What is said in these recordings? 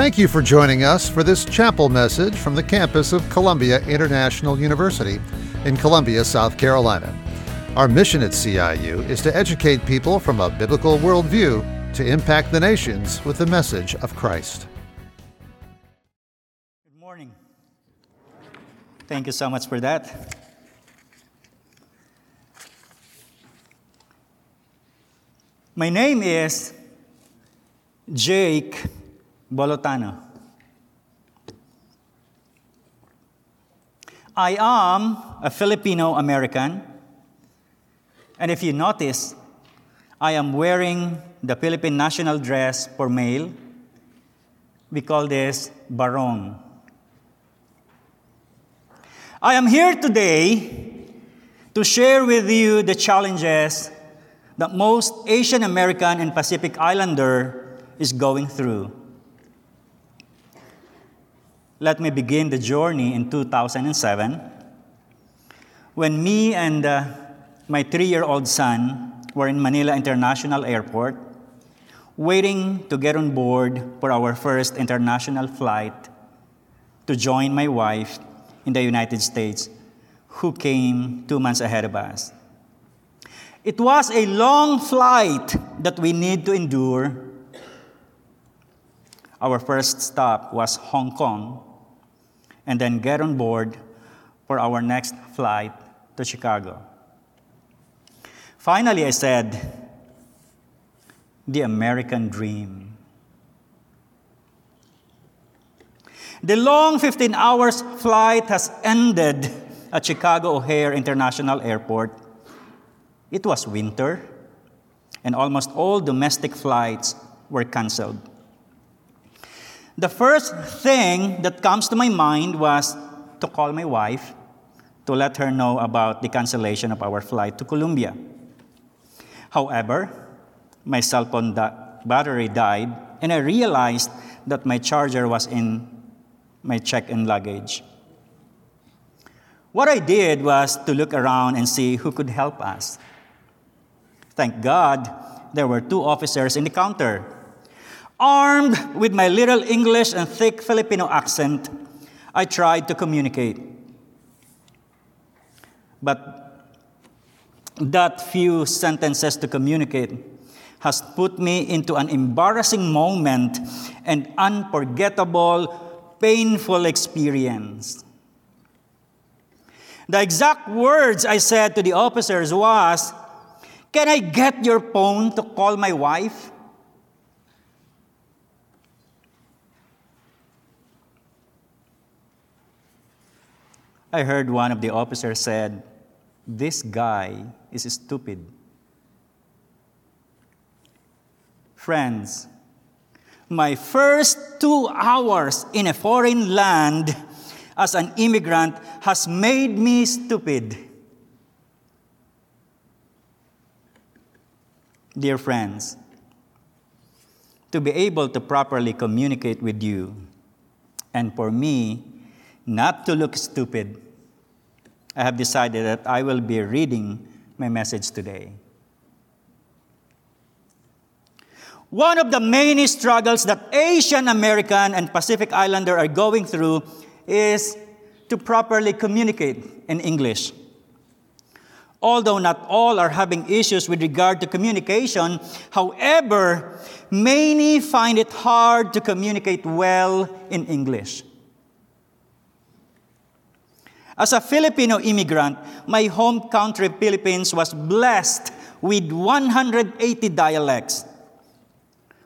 Thank you for joining us for this chapel message from the campus of Columbia International University in Columbia, South Carolina. Our mission at CIU is to educate people from a biblical worldview to impact the nations with the message of Christ. Good morning. Thank you so much for that. My name is Jake Bolotano. I am a Filipino American, and if you notice, I am wearing the Philippine national dress for male. We call this barong. I am here today to share with you the challenges that most Asian American and Pacific Islander is going through. Let me begin the journey in 2007 when me and uh, my three year old son were in Manila International Airport waiting to get on board for our first international flight to join my wife in the United States, who came two months ahead of us. It was a long flight that we need to endure. Our first stop was Hong Kong, and then get on board for our next flight to Chicago. Finally, I said, the American dream. The long 15 hours flight has ended at Chicago O'Hare International Airport it was winter, and almost all domestic flights were canceled. The first thing that comes to my mind was to call my wife to let her know about the cancellation of our flight to Columbia. However, my cell phone da- battery died, and I realized that my charger was in my check in luggage. What I did was to look around and see who could help us. Thank God there were two officers in the counter. Armed with my little English and thick Filipino accent, I tried to communicate. But that few sentences to communicate has put me into an embarrassing moment and unforgettable, painful experience. The exact words I said to the officers was, can I get your phone to call my wife? I heard one of the officers said, This guy is stupid. Friends, my first two hours in a foreign land as an immigrant has made me stupid. dear friends, to be able to properly communicate with you, and for me not to look stupid, I have decided that I will be reading my message today. One of the many struggles that Asian American and Pacific Islander are going through is to properly communicate in English. Although not all are having issues with regard to communication, however, many find it hard to communicate well in English. As a Filipino immigrant, my home country, Philippines, was blessed with 180 dialects,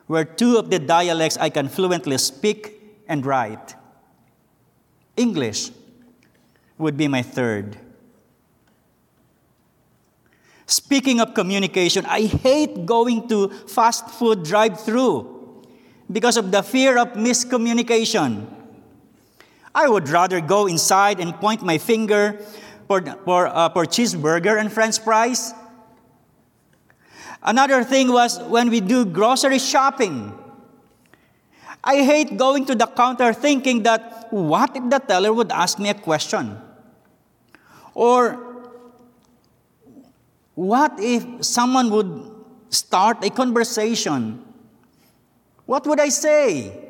where two of the dialects I can fluently speak and write. English would be my third. Speaking of communication, I hate going to fast food drive through because of the fear of miscommunication. I would rather go inside and point my finger for, for, uh, for cheeseburger and french fries. Another thing was when we do grocery shopping. I hate going to the counter thinking that what if the teller would ask me a question? Or what if someone would start a conversation? What would I say?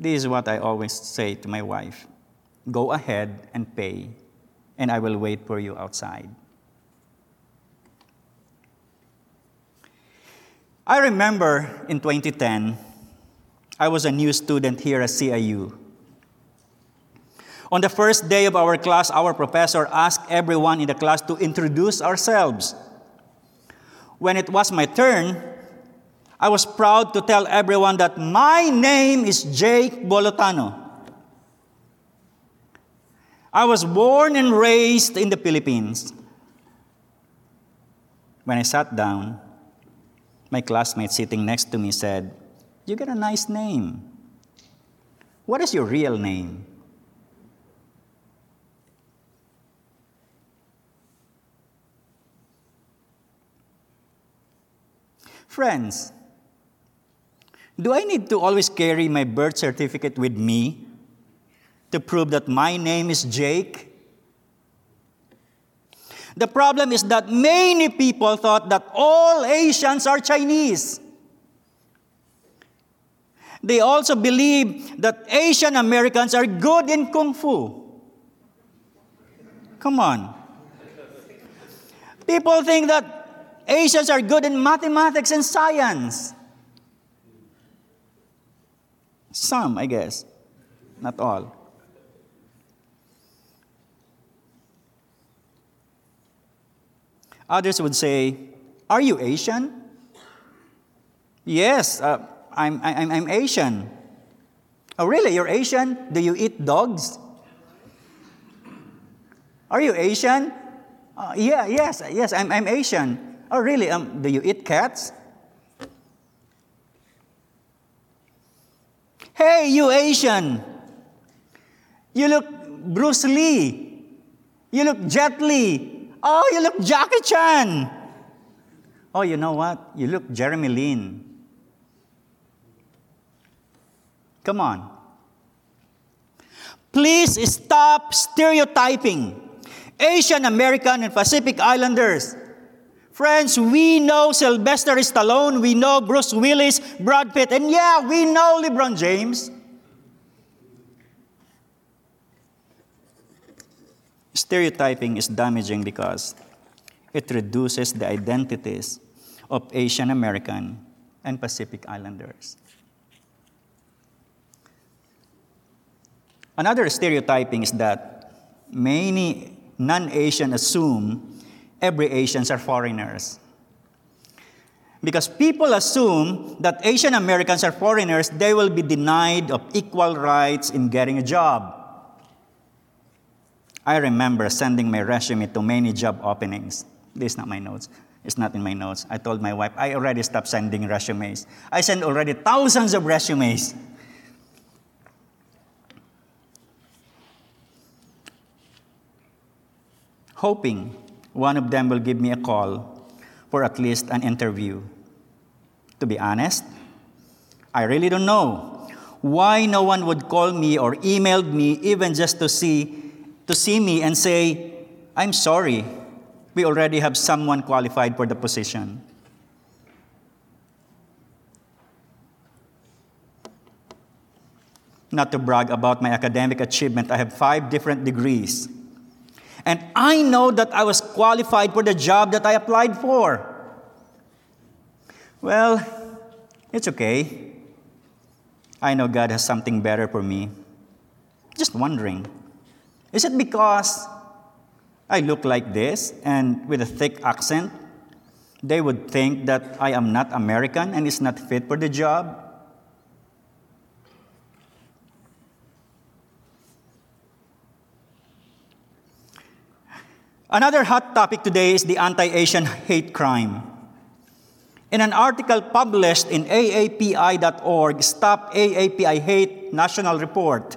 This is what I always say to my wife Go ahead and pay, and I will wait for you outside. I remember in 2010, I was a new student here at CIU. On the first day of our class, our professor asked everyone in the class to introduce ourselves. When it was my turn, I was proud to tell everyone that my name is Jake Bolotano. I was born and raised in the Philippines. When I sat down, my classmate sitting next to me said, You got a nice name. What is your real name? Friends, do I need to always carry my birth certificate with me to prove that my name is Jake? The problem is that many people thought that all Asians are Chinese. They also believe that Asian Americans are good in Kung Fu. Come on. People think that Asians are good in mathematics and science. Some, I guess, not all. Others would say, Are you Asian? Yes, uh, I'm, I'm, I'm Asian. Oh, really? You're Asian? Do you eat dogs? Are you Asian? Uh, yeah, yes, yes, I'm, I'm Asian. Oh, really? Um, do you eat cats? Hey, you Asian! You look Bruce Lee. You look Jet Li. Oh, you look Jackie Chan. Oh, you know what? You look Jeremy Lin. Come on. Please stop stereotyping Asian American and Pacific Islanders Friends, we know Sylvester Stallone, we know Bruce Willis, Brad Pitt, and yeah, we know LeBron James. Stereotyping is damaging because it reduces the identities of Asian American and Pacific Islanders. Another stereotyping is that many non Asian assume every Asians are foreigners. Because people assume that Asian Americans are foreigners, they will be denied of equal rights in getting a job. I remember sending my resume to many job openings. This is not my notes. It's not in my notes. I told my wife, I already stopped sending resumes. I sent already thousands of resumes. Hoping one of them will give me a call for at least an interview. To be honest, I really don't know why no one would call me or emailed me even just to see to see me and say, "I'm sorry. We already have someone qualified for the position." Not to brag about my academic achievement, I have five different degrees and I know that I was qualified for the job that I applied for. Well, it's okay. I know God has something better for me. Just wondering is it because I look like this and with a thick accent, they would think that I am not American and is not fit for the job? Another hot topic today is the anti Asian hate crime. In an article published in AAPI.org, Stop AAPI Hate National Report,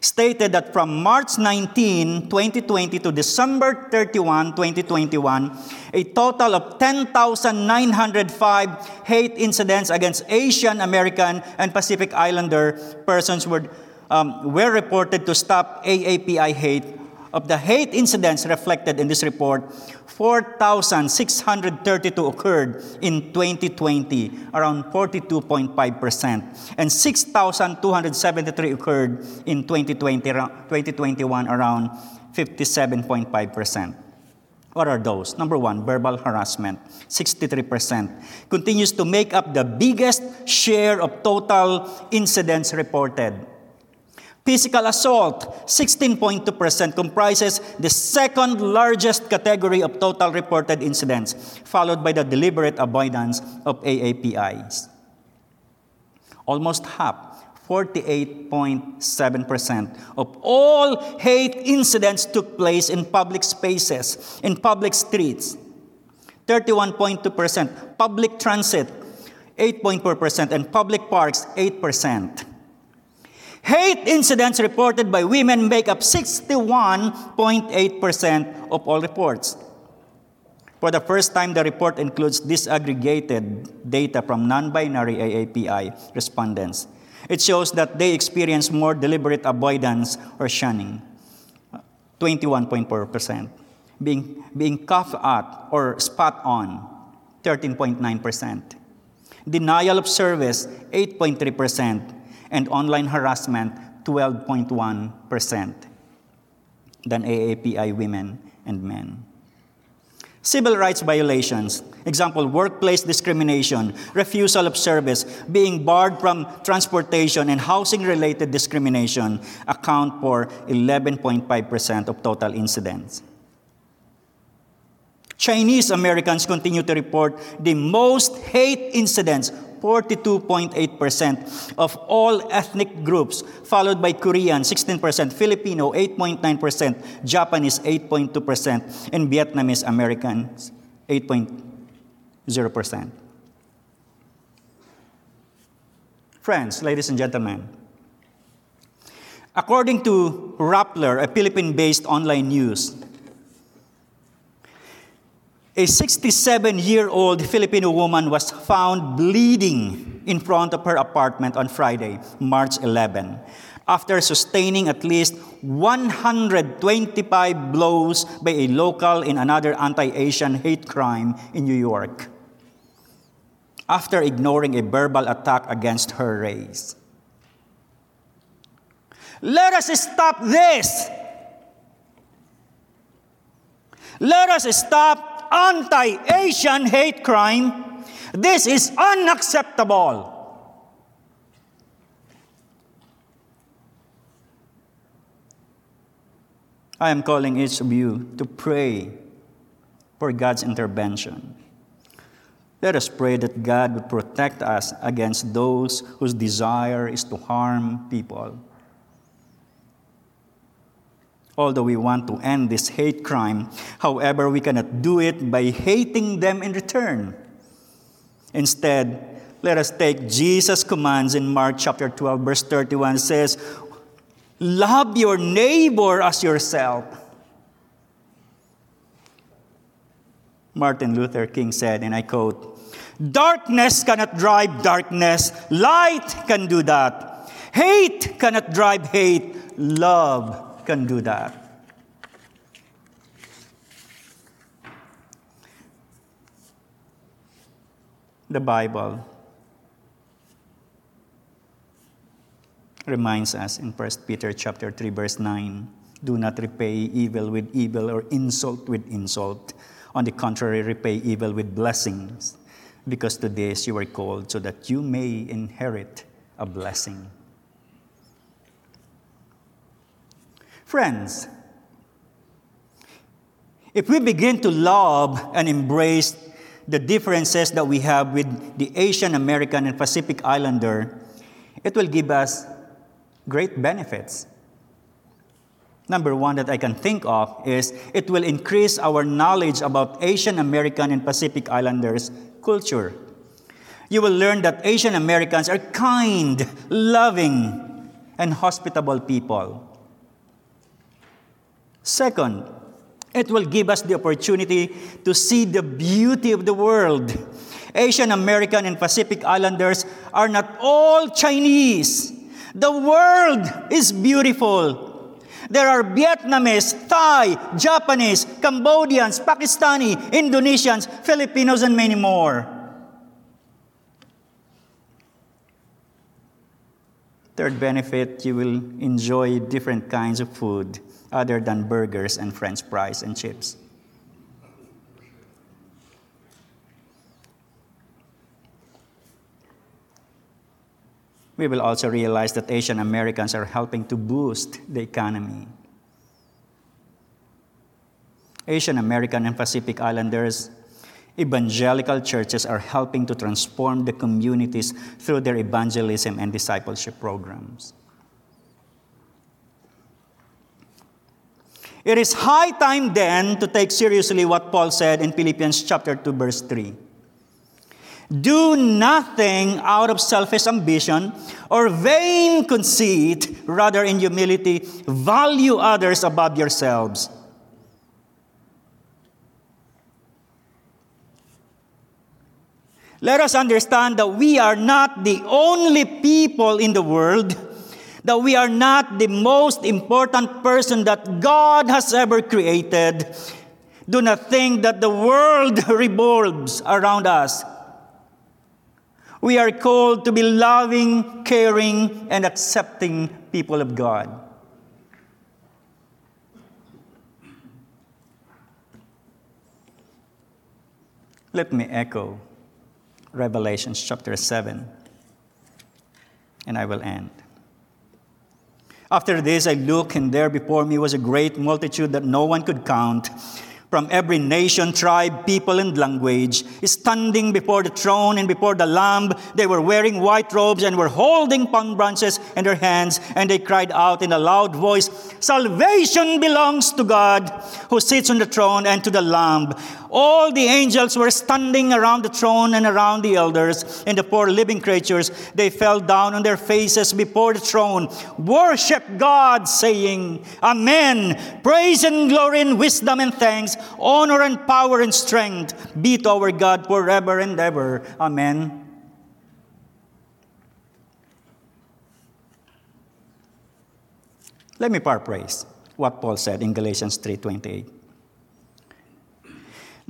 stated that from March 19, 2020 to December 31, 2021, a total of 10,905 hate incidents against Asian American and Pacific Islander persons were, um, were reported to Stop AAPI Hate Of the hate incidents reflected in this report, 4,632 occurred in 2020, around 42.5%, and 6,273 occurred in 2020, 2021, around 57.5%. What are those? Number one, verbal harassment, 63%, continues to make up the biggest share of total incidents reported. Physical assault, 16.2%, comprises the second largest category of total reported incidents, followed by the deliberate avoidance of AAPIs. Almost half 48.7% of all hate incidents took place in public spaces, in public streets. 31.2%, public transit, 8.4%, and public parks, 8%. Hate incidents reported by women make up 61.8% of all reports. For the first time, the report includes disaggregated data from non binary AAPI respondents. It shows that they experience more deliberate avoidance or shunning, 21.4%. Being, being coughed at or spat on, 13.9%. Denial of service, 8.3%. And online harassment, 12.1% than AAPI women and men. Civil rights violations, example, workplace discrimination, refusal of service, being barred from transportation, and housing related discrimination account for 11.5% of total incidents. Chinese Americans continue to report the most hate incidents 42.8% of all ethnic groups, followed by Korean 16%, Filipino 8.9%, Japanese 8.2%, and Vietnamese Americans 8.0%. Friends, ladies and gentlemen, according to Rappler, a Philippine based online news, a 67 year old Filipino woman was found bleeding in front of her apartment on Friday, March 11, after sustaining at least 125 blows by a local in another anti Asian hate crime in New York, after ignoring a verbal attack against her race. Let us stop this! Let us stop anti Asian hate crime. This is unacceptable. I am calling each of you to pray for God's intervention. Let us pray that God would protect us against those whose desire is to harm people although we want to end this hate crime. However, we cannot do it by hating them in return. Instead, let us take Jesus' commands in Mark chapter 12, verse 31 says, Love your neighbor as yourself. Martin Luther King said, and I quote, Darkness cannot drive darkness, light can do that. Hate cannot drive hate, love can do that. The Bible reminds us in 1 Peter chapter 3 verse 9, do not repay evil with evil or insult with insult. On the contrary, repay evil with blessings, because to this you were called so that you may inherit a blessing. Friends, if we begin to love and embrace the differences that we have with the Asian American and Pacific Islander, it will give us great benefits. Number one that I can think of is it will increase our knowledge about Asian American and Pacific Islanders' culture. You will learn that Asian Americans are kind, loving, and hospitable people. Second, it will give us the opportunity to see the beauty of the world. Asian American and Pacific Islanders are not all Chinese. The world is beautiful. There are Vietnamese, Thai, Japanese, Cambodians, Pakistani, Indonesians, Filipinos, and many more. Third benefit, you will enjoy different kinds of food other than burgers and french fries and chips. We will also realize that Asian Americans are helping to boost the economy. Asian American and Pacific Islanders evangelical churches are helping to transform the communities through their evangelism and discipleship programs. It is high time then to take seriously what Paul said in Philippians chapter 2 verse 3. Do nothing out of selfish ambition or vain conceit, rather in humility value others above yourselves Let us understand that we are not the only people in the world, that we are not the most important person that God has ever created. Do not think that the world revolves around us. We are called to be loving, caring, and accepting people of God. Let me echo Revelation chapter 7. And I will end. After this, I looked, and there before me was a great multitude that no one could count from every nation, tribe, people, and language, standing before the throne and before the Lamb. They were wearing white robes and were holding palm branches in their hands, and they cried out in a loud voice Salvation belongs to God who sits on the throne and to the Lamb. All the angels were standing around the throne and around the elders and the four living creatures. They fell down on their faces before the throne, worship God, saying, Amen. Praise and glory and wisdom and thanks, honor and power and strength be to our God forever and ever. Amen. Let me paraphrase what Paul said in Galatians 3:28.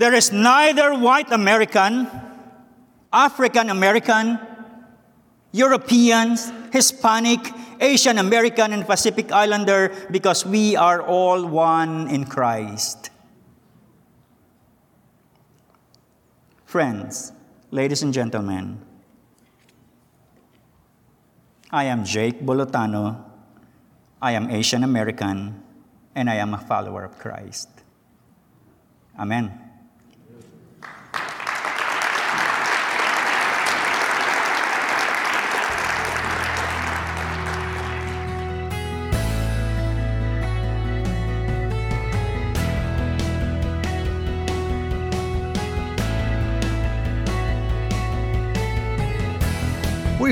There is neither white American, African American, Europeans, Hispanic, Asian American, and Pacific Islander because we are all one in Christ. Friends, ladies and gentlemen, I am Jake Bolotano. I am Asian American, and I am a follower of Christ. Amen.